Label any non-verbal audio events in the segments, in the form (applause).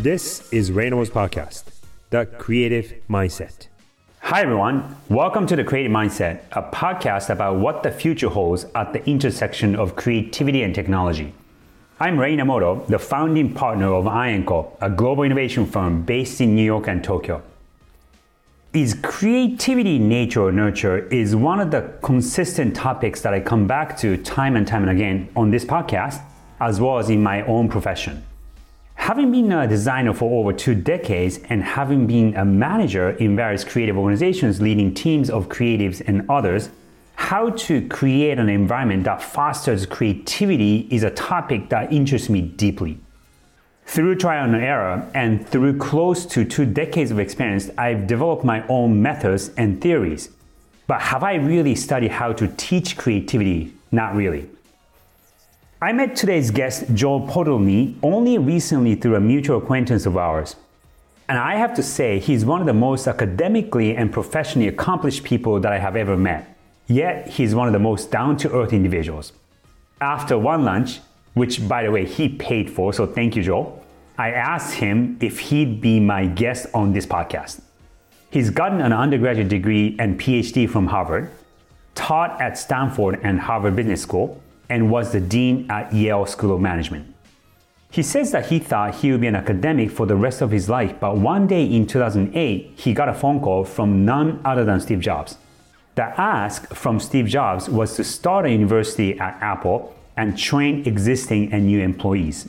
This is Reynolds Podcast, The Creative Mindset. Hi, everyone. Welcome to The Creative Mindset, a podcast about what the future holds at the intersection of creativity and technology. I'm Rei Inamoto, the founding partner of I&CO, a global innovation firm based in New York and Tokyo. Is creativity nature or nurture is one of the consistent topics that I come back to time and time and again on this podcast, as well as in my own profession. Having been a designer for over two decades and having been a manager in various creative organizations leading teams of creatives and others, how to create an environment that fosters creativity is a topic that interests me deeply. Through trial and error and through close to two decades of experience, I've developed my own methods and theories. But have I really studied how to teach creativity? Not really. I met today's guest, Joel Podolny, only recently through a mutual acquaintance of ours. And I have to say, he's one of the most academically and professionally accomplished people that I have ever met. Yet, he's one of the most down to earth individuals. After one lunch, which by the way, he paid for, so thank you, Joel, I asked him if he'd be my guest on this podcast. He's gotten an undergraduate degree and PhD from Harvard, taught at Stanford and Harvard Business School, and was the dean at Yale School of Management. He says that he thought he would be an academic for the rest of his life, but one day in 2008, he got a phone call from none other than Steve Jobs. The ask from Steve Jobs was to start a university at Apple and train existing and new employees.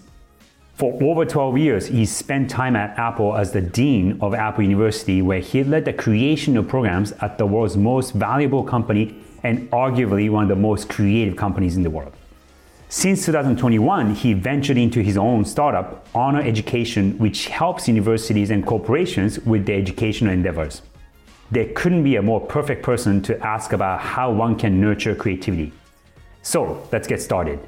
For over 12 years, he spent time at Apple as the dean of Apple University, where he led the creation of programs at the world's most valuable company and arguably one of the most creative companies in the world. Since 2021, he ventured into his own startup, Honor Education, which helps universities and corporations with their educational endeavors. There couldn't be a more perfect person to ask about how one can nurture creativity. So let's get started.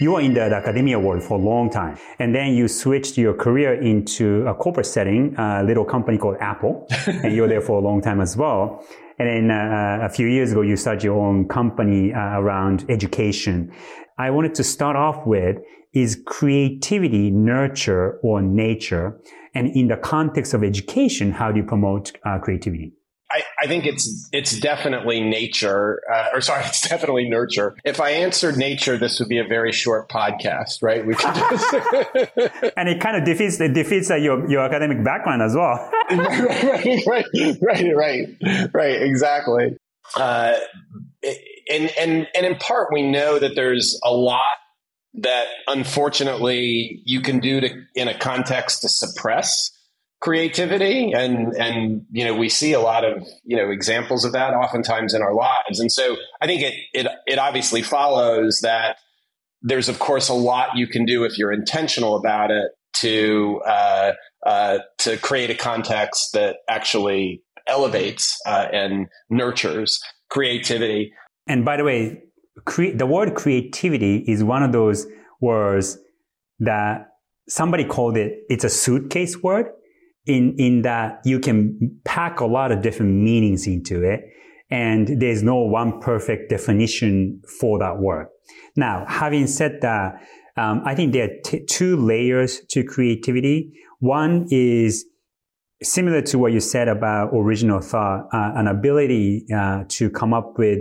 You were in the, academia world for a long time, and then you switched your career into a corporate setting, a little company called Apple, (laughs) and you were there for a long time as well. And then uh, a few years ago, you started your own company uh, around education. I wanted to start off with is creativity nurture or nature? And in the context of education, how do you promote uh, creativity? I, I, think it's it's definitely nature, uh, or sorry, (laughs) it's definitely nurture. If I answered nature, this would be a very short podcast, right? We could just (laughs) (laughs) and it kind of defeats it defeats uh, your your academic background as well. right, right, right, right, right, exactly. Uh, and and and in part, we know that there's a lot that unfortunately you can do to in a context to suppress creativity and and you know we see a lot of you know examples of that oftentimes in our lives. And so i think it it it obviously follows that there's of course a lot you can do if you're intentional about it to uh, uh, to create a context that actually elevates uh, and nurtures creativity. And by the way cre- the word creativity is one of those words that somebody called it it's a suitcase word in, in that you can pack a lot of different meanings into it. And there's no one perfect definition for that word. Now, having said that, um, I think there are t- two layers to creativity. One is similar to what you said about original thought, uh, an ability uh, to come up with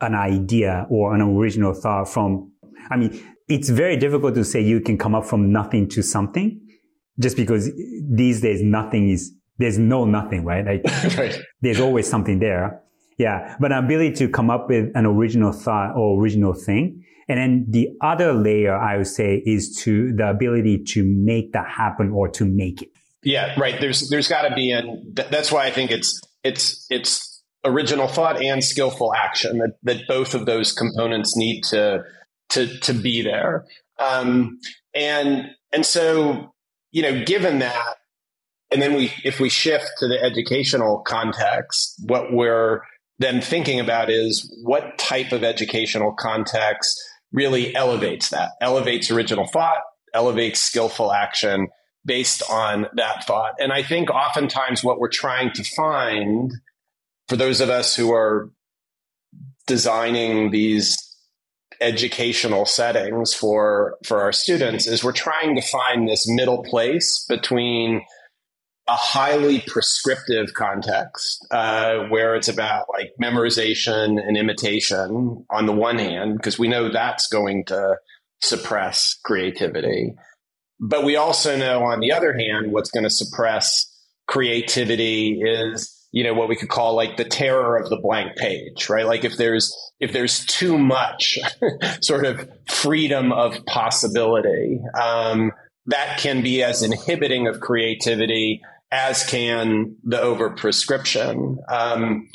an idea or an original thought from, I mean, it's very difficult to say you can come up from nothing to something just because these days nothing is, there's no nothing, right? Like (laughs) right. there's always something there. Yeah. But an ability to come up with an original thought or original thing. And then the other layer I would say is to the ability to make that happen or to make it. Yeah, right. There's, there's got to be, and that's why I think it's, it's, it's original thought and skillful action that, that both of those components need to, to, to be there. Um, and, and so you know, given that, and then we, if we shift to the educational context, what we're then thinking about is what type of educational context really elevates that, elevates original thought, elevates skillful action based on that thought. And I think oftentimes what we're trying to find for those of us who are designing these educational settings for for our students is we're trying to find this middle place between a highly prescriptive context uh, where it's about like memorization and imitation on the one hand because we know that's going to suppress creativity. But we also know on the other hand what's going to suppress creativity is you know what we could call like the terror of the blank page right? Like if there's if there's too much (laughs) sort of freedom of possibility um, that can be as inhibiting of creativity as can the overprescription. Um,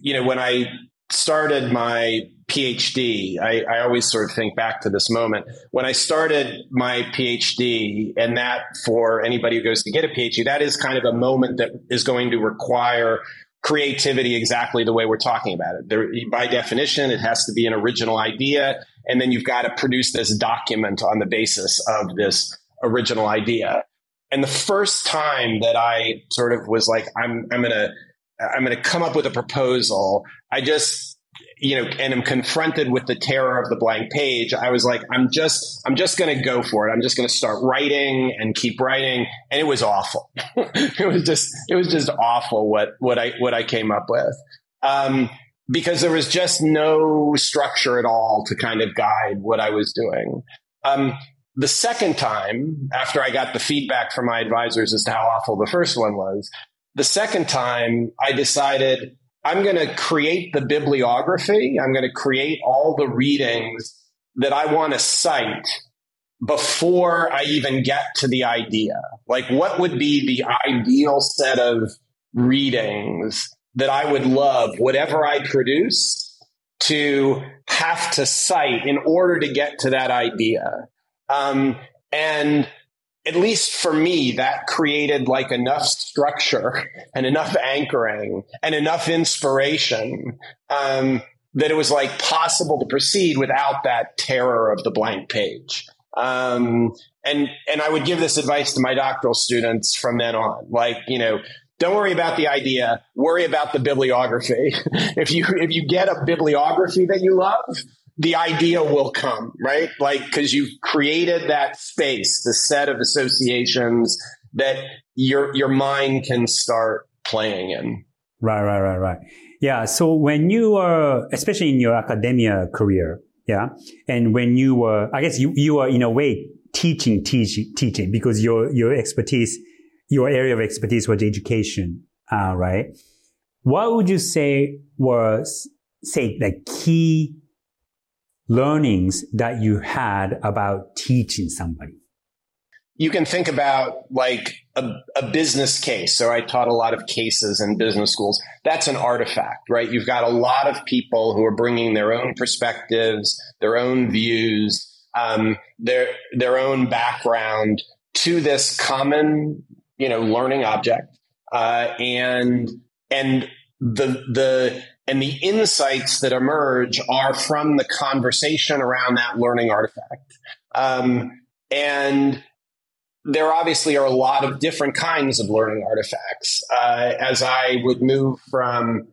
you know when i started my PhD, I, I, always sort of think back to this moment. When I started my PhD, and that for anybody who goes to get a PhD, that is kind of a moment that is going to require creativity exactly the way we're talking about it. There, by definition, it has to be an original idea, and then you've got to produce this document on the basis of this original idea. And the first time that I sort of was like, I'm, I'm going to I'm going to come up with a proposal. I just, you know, and I'm confronted with the terror of the blank page. I was like, I'm just, I'm just going to go for it. I'm just going to start writing and keep writing. And it was awful. (laughs) it was just, it was just awful what, what I, what I came up with. Um, because there was just no structure at all to kind of guide what I was doing. Um, the second time, after I got the feedback from my advisors as to how awful the first one was, the second time, I decided I'm going to create the bibliography. I'm going to create all the readings that I want to cite before I even get to the idea. Like, what would be the ideal set of readings that I would love, whatever I produce, to have to cite in order to get to that idea? Um, and at least for me, that created like enough structure and enough anchoring and enough inspiration um, that it was like possible to proceed without that terror of the blank page. Um, and and I would give this advice to my doctoral students from then on, like you know. Don't worry about the idea. Worry about the bibliography. (laughs) if you if you get a bibliography that you love, the idea will come, right? Like, because you've created that space, the set of associations that your your mind can start playing in. Right, right, right, right. Yeah. So when you were, especially in your academia career, yeah, and when you were, I guess you you were in a way teaching, teaching, teaching because your your expertise, your area of expertise was education, uh, right? What would you say was say the key learnings that you had about teaching somebody? You can think about like a, a, business case. So I taught a lot of cases in business schools. That's an artifact, right? You've got a lot of people who are bringing their own perspectives, their own views, um, their their own background to this common, you know, learning object, uh, and and the the and the insights that emerge are from the conversation around that learning artifact. Um, and there obviously are a lot of different kinds of learning artifacts. Uh, as I would move from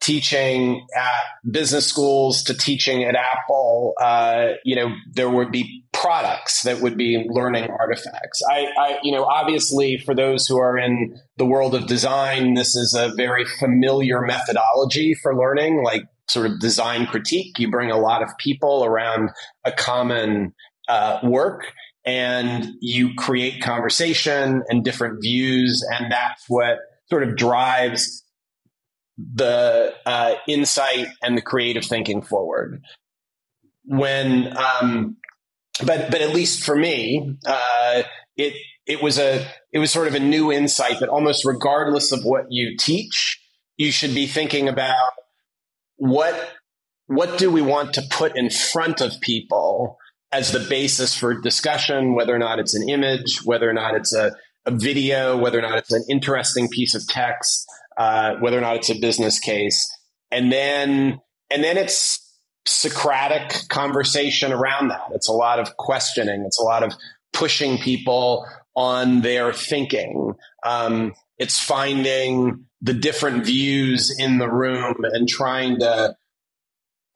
teaching at business schools to teaching at Apple, uh, you know, there would be products that would be learning artifacts. I, I, you know, obviously for those who are in the world of design, this is a very familiar methodology for learning, like sort of design critique. You bring a lot of people around a common uh, work and you create conversation and different views. And that's what sort of drives the uh, insight and the creative thinking forward. When, um, but but at least for me, uh, it it was a it was sort of a new insight that almost regardless of what you teach, you should be thinking about what what do we want to put in front of people as the basis for discussion, whether or not it's an image, whether or not it's a, a video, whether or not it's an interesting piece of text, uh, whether or not it's a business case, and then and then it's Socratic conversation around that. It's a lot of questioning. It's a lot of pushing people on their thinking. Um, it's finding the different views in the room and trying to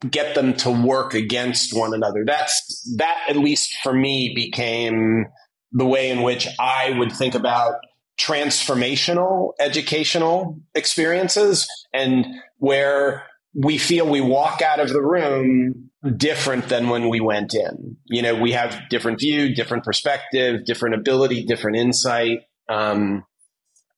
get them to work against one another. That's that at least for me became the way in which I would think about transformational educational experiences and where we feel we walk out of the room different than when we went in. You know, we have different view, different perspective, different ability, different insight. Um,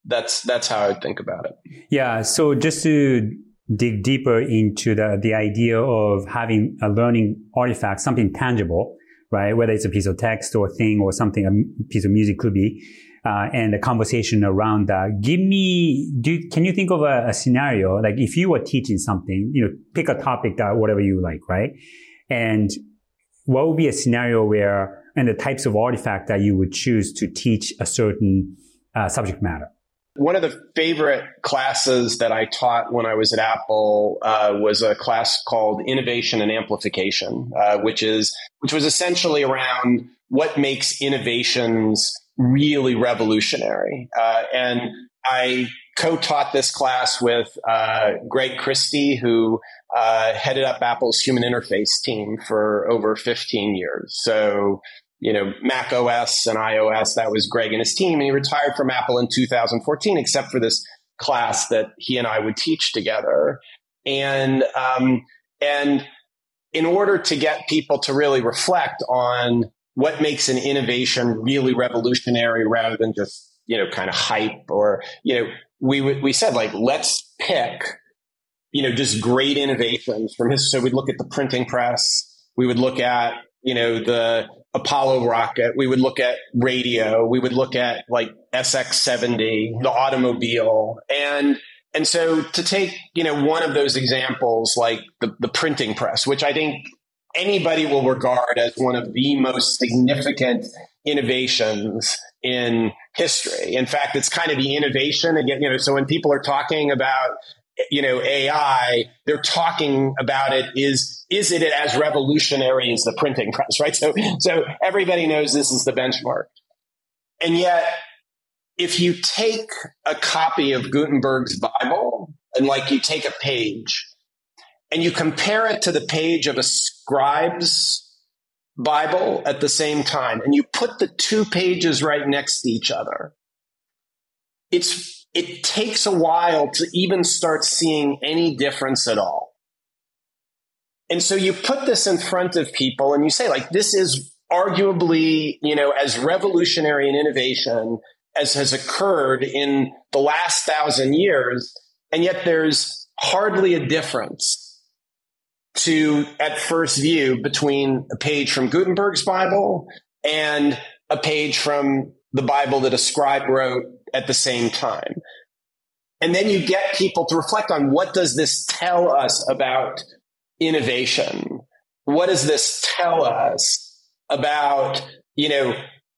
that's that's how I think about it. Yeah. So just to dig deeper into the the idea of having a learning artifact, something tangible, right? Whether it's a piece of text or thing or something, a piece of music could be, uh, and a conversation around that. Give me, do can you think of a, a, scenario like if you were teaching something, you know, pick a topic that whatever you like, right? And what would be a scenario where and the types of artifact that you would choose to teach a certain uh, subject matter? One of the favorite classes that I taught when I was at Apple uh, was a class called Innovation and Amplification, uh, which is which was essentially around what makes innovations really revolutionary. Uh, and I co-taught this class with uh, Greg Christie, who uh, headed up Apple's human interface team for over 15 years. So you know, Mac OS and iOS. That was Greg and his team. And he retired from Apple in 2014, except for this class that he and I would teach together. And, um, and in order to get people to really reflect on what makes an innovation really revolutionary rather than just, you know, kind of hype or, you know, we, we said like, let's pick, you know, just great innovations from his. So we'd look at the printing press. We would look at, you know, the Apollo rocket. We would look at radio. We would look at like SX70, the automobile. And, and so to take, you know, one of those examples, like the, the printing press, which I think anybody will regard as one of the most significant innovations in history. In fact, it's kind of the innovation again, you know, so when people are talking about you know AI, they're talking about it is is it as revolutionary as the printing press, right? So so everybody knows this is the benchmark. And yet if you take a copy of Gutenberg's Bible and like you take a page and you compare it to the page of a scribe's Bible at the same time and you put the two pages right next to each other, it's it takes a while to even start seeing any difference at all. And so you put this in front of people and you say, like, this is arguably, you know, as revolutionary an innovation as has occurred in the last thousand years. And yet there's hardly a difference to, at first view, between a page from Gutenberg's Bible and a page from the Bible that a scribe wrote at the same time. And then you get people to reflect on what does this tell us about innovation? What does this tell us about, you know,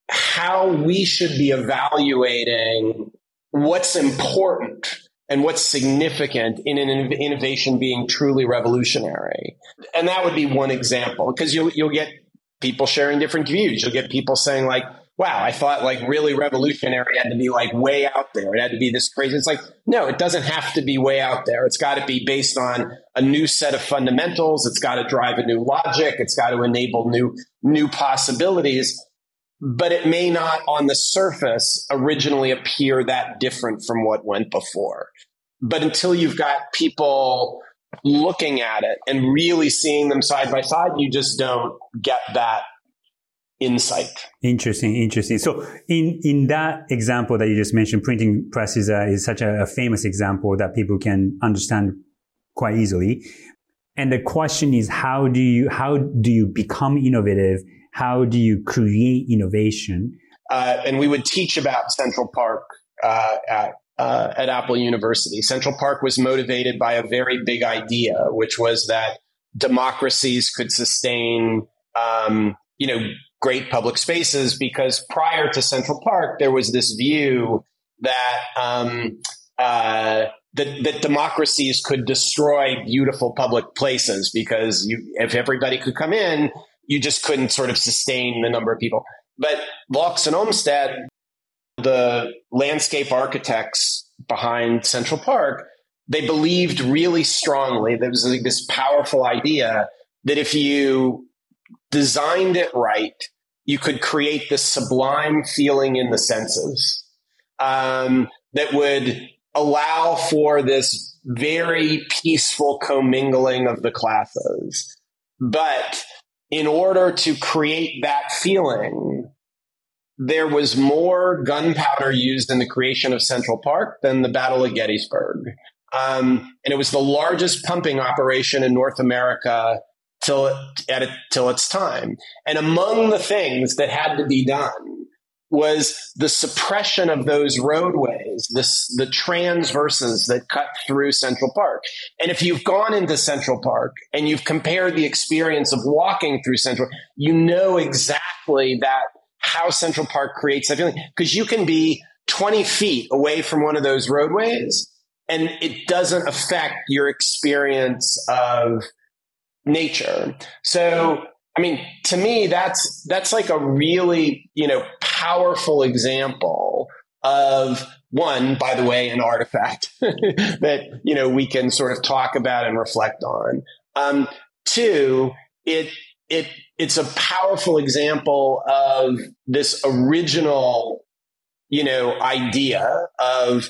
how we should be evaluating what's important and what's significant in an innovation being truly revolutionary. And that would be one example because you'll, you'll get people sharing different views. You'll get people saying like, wow, I thought like really revolutionary had to be like way out there. It had to be this crazy. It's like, no, it doesn't have to be way out there. It's got to be based on a new set of fundamentals. It's got to drive a new logic. It's got to enable new, new possibilities. But it may not on the surface originally appear that different from what went before. But until you've got people looking at it and really seeing them side by side, you just don't get that insight. Interesting, interesting. So in, in that example that you just mentioned, printing press is, a, is such a, a famous example that people can understand quite easily. And the question is, how do you, how do you become innovative? How do you create innovation? Uh, and we would teach about Central Park uh, at uh, at Apple University. Central Park was motivated by a very big idea, which was that democracies could sustain, um, you know, great public spaces because prior to Central Park, there was this view that um, uh, that, that, democracies could destroy beautiful public places because you, if everybody could come in, you just couldn't sort of sustain the number of people. But Vaux and Olmsted, the landscape architects behind Central Park, they believed really strongly there was like this powerful idea that if you designed it right, you could create this sublime feeling in the senses um, that would allow for this very peaceful commingling of the classes. But in order to create that feeling, there was more gunpowder used in the creation of Central Park than the Battle of Gettysburg. Um, and it was the largest pumping operation in North America till at till its time. And among the things that had to be done was the suppression of those roadways, this, the transverses that cut through Central Park. And if you've gone into Central Park and you've compared the experience of walking through Central, you know exactly that how Central Park creates that feeling because you can be 20 feet away from one of those roadways and it doesn't affect your experience of nature. So, I mean, to me, that's, that's like a really, you know, powerful example of one, by the way, an artifact (laughs) that, you know, we can sort of talk about and reflect on. Um, two, it, it, it's a powerful example of this original, you know, idea of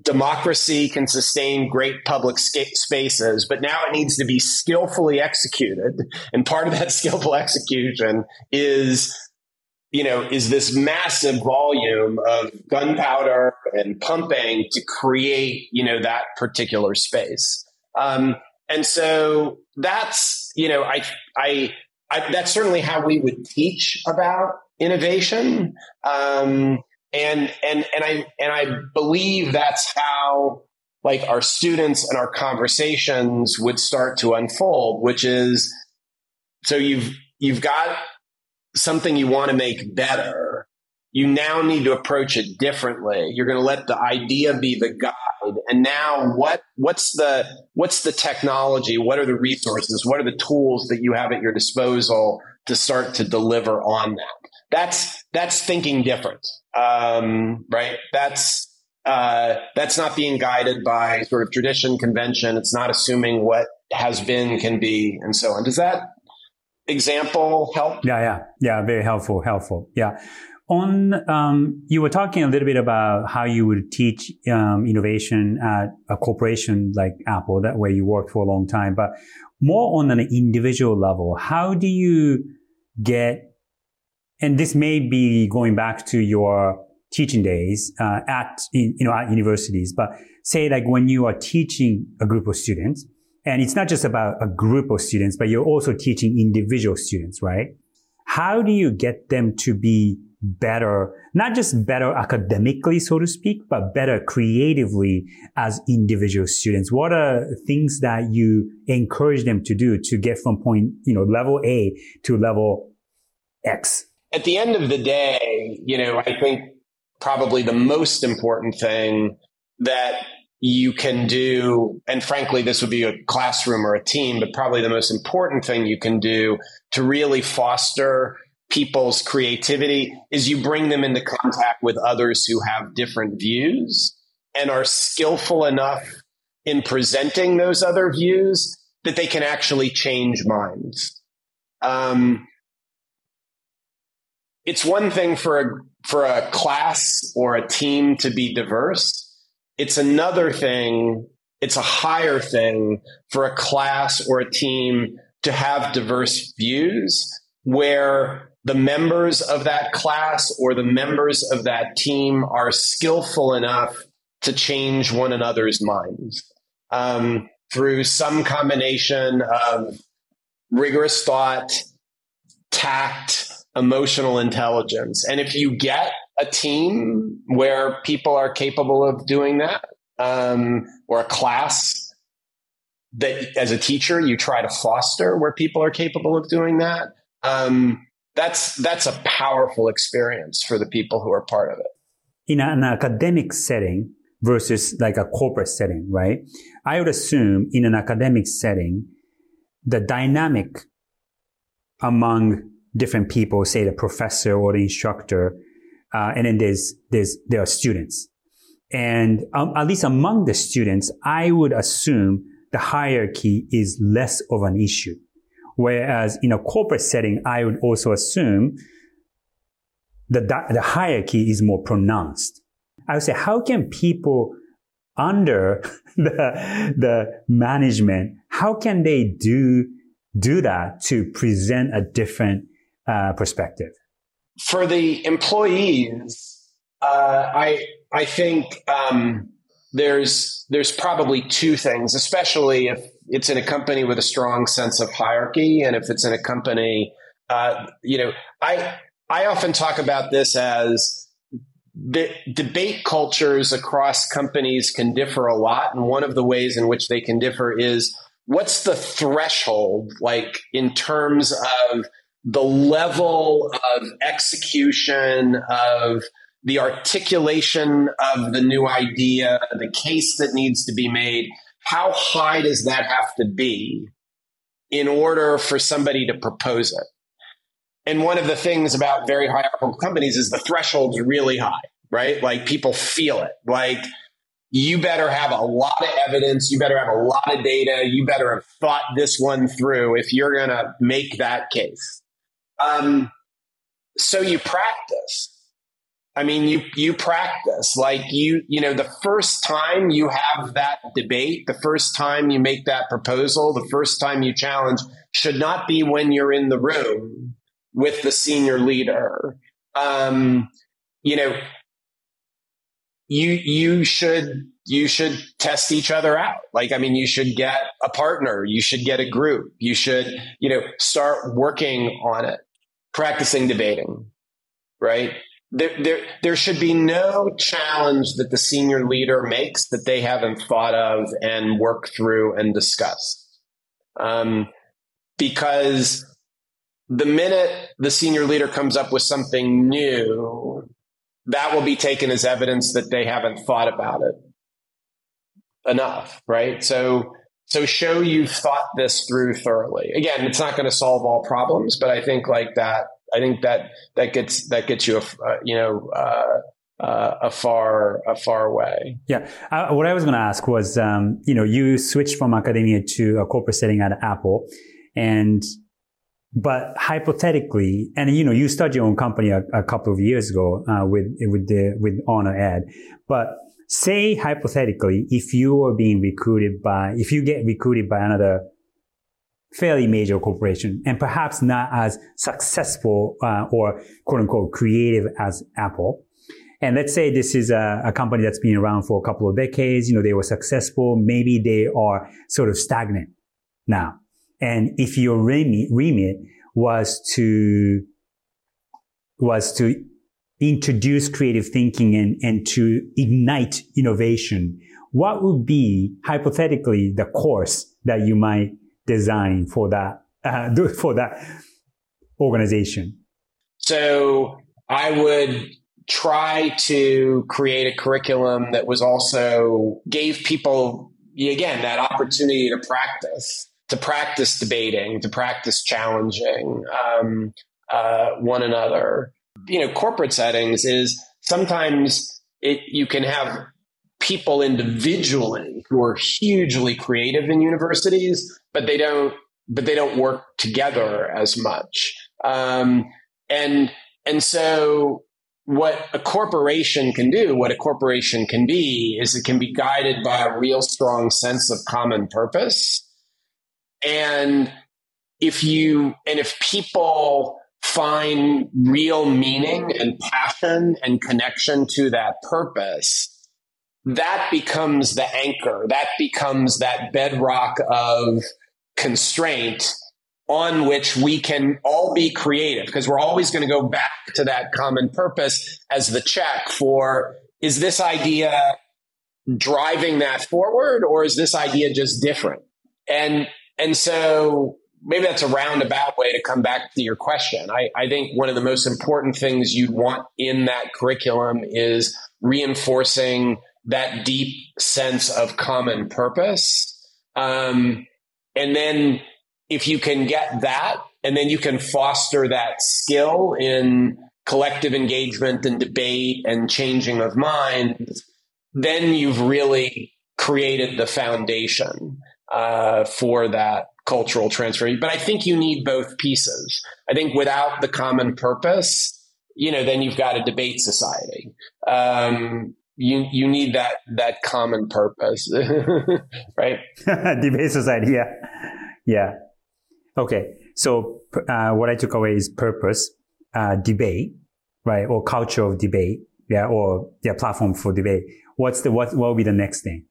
democracy can sustain great public spaces, but now it needs to be skillfully executed. And part of that (laughs) skillful execution is, you know, is this massive volume of gunpowder and pumping to create, you know, that particular space. Um, and so that's, you know, I, I, I, that's certainly how we would teach about innovation. Um, and and and I and I believe that's how like our students and our conversations would start to unfold, which is so you've you've got something you want to make better. You now need to approach it differently. You're going to let the idea be the guide. And now what what's the what's the technology? What are the resources? What are the tools that you have at your disposal to start to deliver on that? That's that's thinking different um, right? That's uh, that's not being guided by sort of tradition, convention. It's not assuming what has been can be, and so on. Does that example help? Yeah, yeah, yeah. Very helpful. Helpful. Yeah. On um, you were talking a little bit about how you would teach um, innovation at a corporation like Apple, that where you worked for a long time, but more on an individual level. How do you get and this may be going back to your teaching days uh, at you know at universities but say like when you are teaching a group of students and it's not just about a group of students but you're also teaching individual students right how do you get them to be better not just better academically so to speak but better creatively as individual students? What are things that you encourage them to do to get from point you know level a to level x? At the end of the day, you know, I think probably the most important thing that you can do, and frankly, this would be a classroom or a team, but probably the most important thing you can do to really foster people's creativity is you bring them into contact with others who have different views and are skillful enough in presenting those other views that they can actually change minds. Um, it's one thing for a for a class or a team to be diverse. It's another thing, it's a higher thing for a class or a team to have diverse views where the members of that class or the members of that team are skillful enough to change one another's minds um, through some combination of rigorous thought, tact, emotional intelligence. And if you get a team where people are capable of doing that, um, or a class that as a teacher you try to foster where people are capable of doing that, um, that's that's a powerful experience for the people who are part of it. In an academic setting versus like a corporate setting, right? I would assume in an academic setting, the dynamic among different people, say the professor or the instructor, uh, and then there's there's there are students, And um, at least among the students, I would assume the hierarchy is less of an issue. Whereas in a corporate setting, I would also assume that the hierarchy is more pronounced. I would say, how can people under (laughs) the, the management, how can they do, do that to present a different uh, perspective? For the employees, uh, I, I think, um, there's, there's probably two things, especially if it's in a company with a strong sense of hierarchy. And if it's in a company, uh, you know, I, I often talk about this as the debate cultures across companies can differ a lot. And one of the ways in which they can differ is what's the threshold, like in terms of the level of execution of the articulation of the new idea, the case that needs to be made. How high does that have to be in order for somebody to propose it? And one of the things about very hierarchical companies is the threshold's really high, right? Like people feel it. Like you better have a lot of evidence. You better have a lot of data. You better have thought this one through if you're going to make that case. Um, so you practice. I mean, you, you practice like you, you know, the first time you have that debate, the first time you make that proposal, the first time you challenge should not be when you're in the room with the senior leader. Um, you know, you you should you should test each other out. Like, I mean, you should get a partner, you should get a group, you should, you know, start working on it, practicing debating, right? There, there, there should be no challenge that the senior leader makes that they haven't thought of and worked through and discussed. Um, because the minute the senior leader comes up with something new, that will be taken as evidence that they haven't thought about it enough, right? So, so show you've thought this through thoroughly. Again, it's not going to solve all problems, but I think like that, I think that that gets that gets you a uh, you know uh, uh, a far a far way. Yeah, uh, what I was going to ask was, um, you know, you switched from academia to a corporate setting at Apple, and but hypothetically, and you know, you started your own company a, a couple of years ago uh, with with the with Honor Ed. But say hypothetically, if you are being recruited by, if you get recruited by another fairly major corporation, and perhaps not as successful uh, or quote unquote creative as Apple. And let's say this is a, a company that's been around for a couple of decades. You know, they were successful. Maybe they are sort of stagnant now. And if your remit, remit was to, was to introduce creative thinking and, and to ignite innovation, what would be hypothetically the course that you might design for that, uh, (laughs) for that organization? So I would try to create a curriculum that was also gave people again that opportunity to practice to practice debating, to practice challenging um, uh, one another. You know, corporate settings is sometimes it, you can have people individually who are hugely creative in universities, but they don't, but they don't work together as much. Um, and and so what a corporation can do, what a corporation can be, is it can be guided by a real strong sense of common purpose and if you, and if people find real meaning and passion and connection to that purpose, that becomes the anchor. That becomes that bedrock of constraint on which we can all be creative because we're always going to go back to that common purpose as the check for is this idea driving that forward or is this idea just different? And and so maybe that's a roundabout way to come back to your question. I, I think one of the most important things you'd want in that curriculum is reinforcing that deep sense of common purpose. Um, and then if you can get that, and then you can foster that skill in collective engagement and debate and changing of minds, then you've really created the foundation uh, for that cultural transfer. But I think you need both pieces. I think without the common purpose, you know, then you've got a debate society. Um, you you need that that common purpose, (laughs) right? (laughs) debate society, yeah, yeah. Okay, so uh, what I took away is purpose, uh, debate, right, or culture of debate, yeah, or yeah, platform for debate. What's the what? What will be the next thing?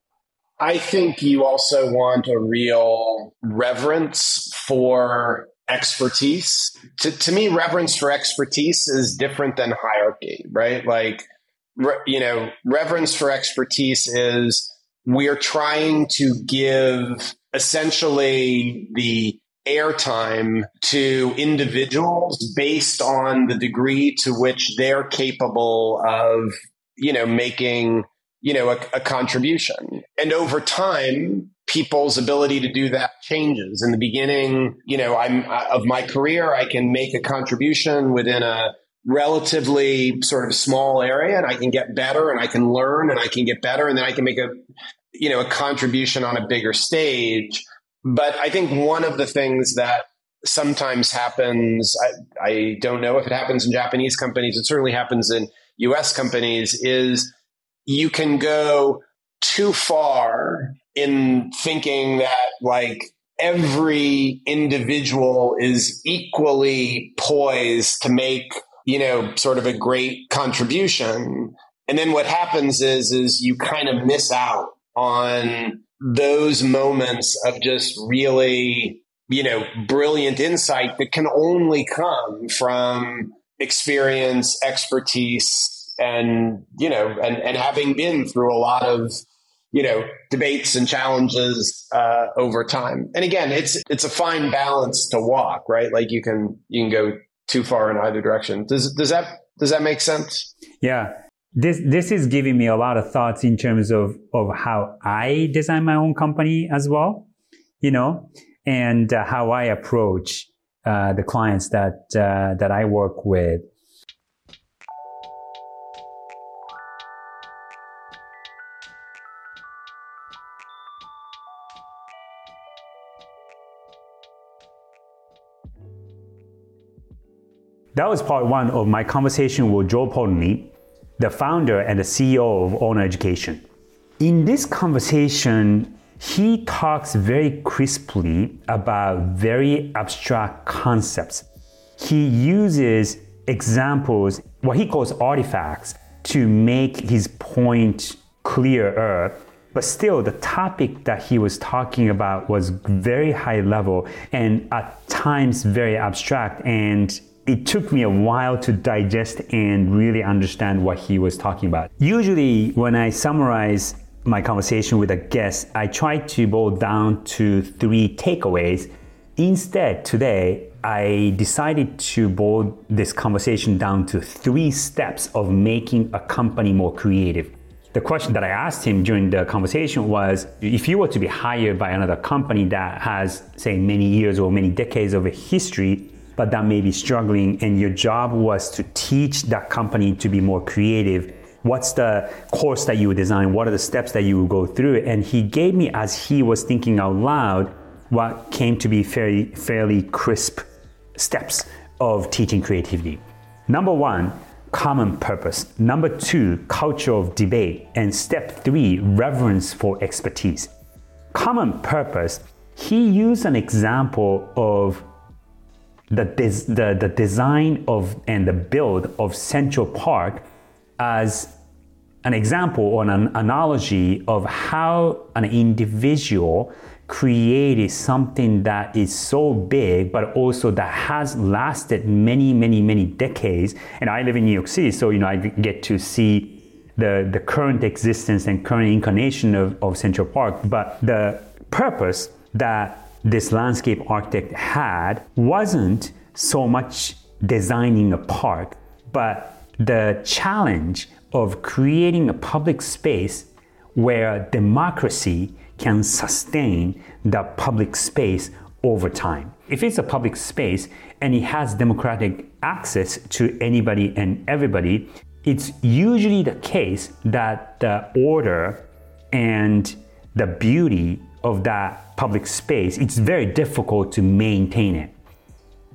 I think you also want a real reverence for expertise. To, to me, reverence for expertise is different than hierarchy, right? Like, re, you know, reverence for expertise is we're trying to give essentially the airtime to individuals based on the degree to which they're capable of, you know, making you know, a, a contribution. And over time, people's ability to do that changes. In the beginning, you know, I'm of my career, I can make a contribution within a relatively sort of small area and I can get better and I can learn and I can get better and then I can make a you know a contribution on a bigger stage. But I think one of the things that sometimes happens, I, I don't know if it happens in Japanese companies, it certainly happens in US companies, is you can go too far in thinking that like every individual is equally poised to make you know sort of a great contribution. And then what happens is is you kind of miss out on those moments of just really you know brilliant insight that can only come from experience expertise and you know and and having been through a lot of you know debates and challenges uh, over time. And again it's it's a fine balance to walk right? Like you can you can go too far in either direction. Does does that does that make sense? Yeah. This this is giving me a lot of thoughts in terms of of how i design my own company as well you know and uh, how i approach uh, the clients that uh, that i work with That was part one of my conversation with Joel Podolny, the founder and the CEO of Honor Education. In this conversation, he talks very crisply about very abstract concepts. He uses examples, what he calls artifacts, to make his point clearer. But still, the topic that he was talking about was very high level and at times very abstract. And it took me a while to digest and really understand what he was talking about. Usually, when I summarize my conversation with a guest, I try to boil down to three takeaways. Instead, today, I decided to boil this conversation down to three steps of making a company more creative. The question that I asked him during the conversation was if you were to be hired by another company that has, say, many years or many decades of history, but that may be struggling, and your job was to teach that company to be more creative. What's the course that you would design? What are the steps that you would go through? And he gave me, as he was thinking out loud, what came to be fairly, fairly crisp steps of teaching creativity. Number one, common purpose. Number two, culture of debate. And step three, reverence for expertise. Common purpose, he used an example of the, des- the, the design of and the build of Central Park as an example or an analogy of how an individual created something that is so big, but also that has lasted many, many, many decades. And I live in New York City, so you know I get to see the, the current existence and current incarnation of, of Central Park. But the purpose that this landscape architect had wasn't so much designing a park, but the challenge of creating a public space where democracy can sustain the public space over time. If it's a public space and it has democratic access to anybody and everybody, it's usually the case that the order and the beauty of that public space, it's very difficult to maintain it.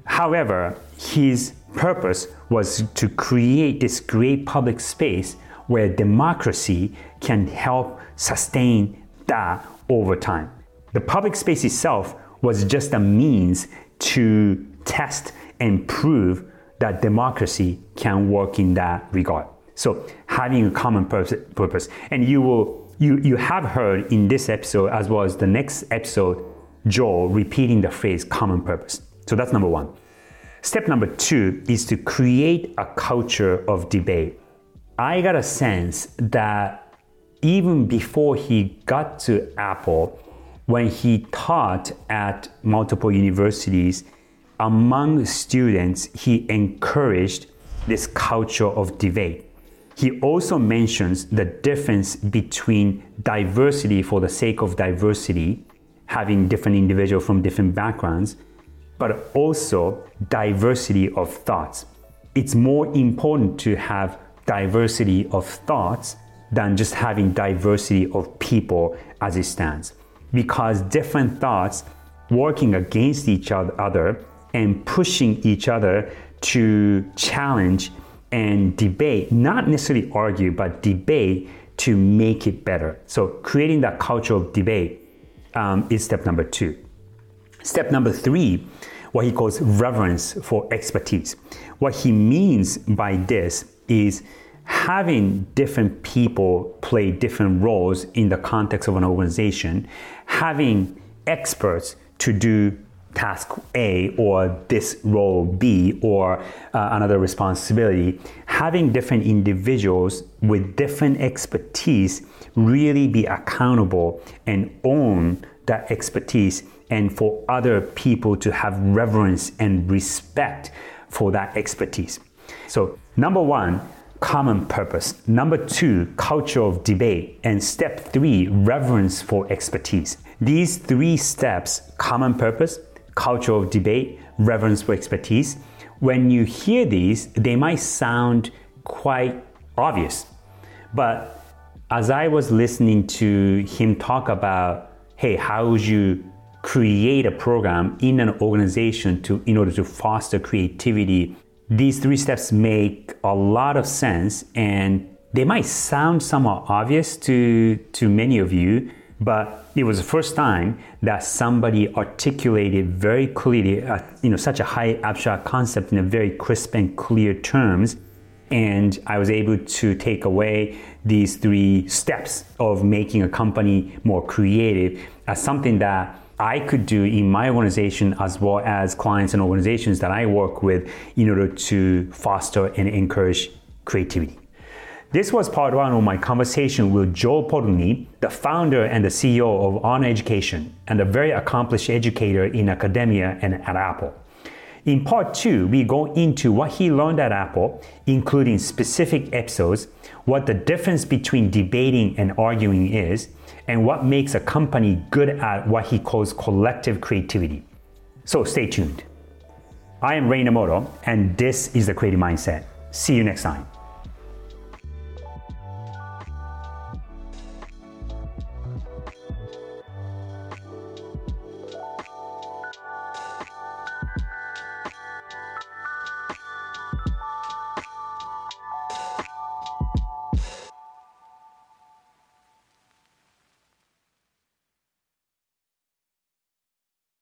However, his purpose was to create this great public space where democracy can help sustain that over time. The public space itself was just a means to test and prove that democracy can work in that regard. So having a common purpose, and you will you you have heard in this episode as well as the next episode, Joel repeating the phrase common purpose. So that's number one. Step number two is to create a culture of debate. I got a sense that even before he got to Apple, when he taught at multiple universities, among students, he encouraged this culture of debate. He also mentions the difference between diversity for the sake of diversity, having different individuals from different backgrounds, but also diversity of thoughts. It's more important to have diversity of thoughts than just having diversity of people as it stands. Because different thoughts working against each other and pushing each other to challenge and debate, not necessarily argue, but debate to make it better. So, creating that culture of debate um, is step number two. Step number three, what he calls reverence for expertise. What he means by this is having different people play different roles in the context of an organization, having experts to do task A or this role B or uh, another responsibility, having different individuals with different expertise really be accountable and own that expertise and for other people to have reverence and respect for that expertise. So, number one, common purpose. Number two, culture of debate. And step three, reverence for expertise. These three steps common purpose, culture of debate, reverence for expertise when you hear these, they might sound quite obvious. But as I was listening to him talk about, hey, how would you create a program in an organization to in order to foster creativity these three steps make a lot of sense and they might sound somewhat obvious to, to many of you, but it was the first time that somebody articulated very clearly, uh, you know, such a high abstract concept in a very crisp and clear terms. And I was able to take away these three steps of making a company more creative as something that I could do in my organization as well as clients and organizations that I work with in order to foster and encourage creativity. This was part one of my conversation with Joel Podolny, the founder and the CEO of Honor Education and a very accomplished educator in academia and at Apple. In part two, we go into what he learned at Apple, including specific episodes, what the difference between debating and arguing is, and what makes a company good at what he calls collective creativity. So stay tuned. I am Rei Inamoto, and this is the Creative Mindset. See you next time.